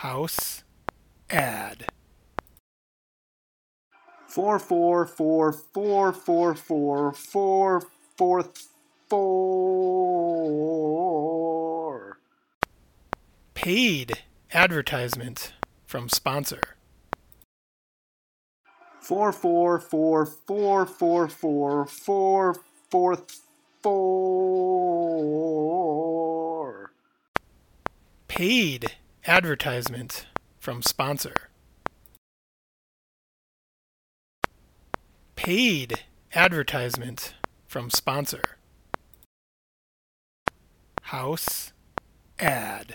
House ad. Four four four four four four four fourth four. Paid advertisement from sponsor. Four four four four four four four fourth four. Paid advertisement from sponsor. Paid advertisement from sponsor. House ad.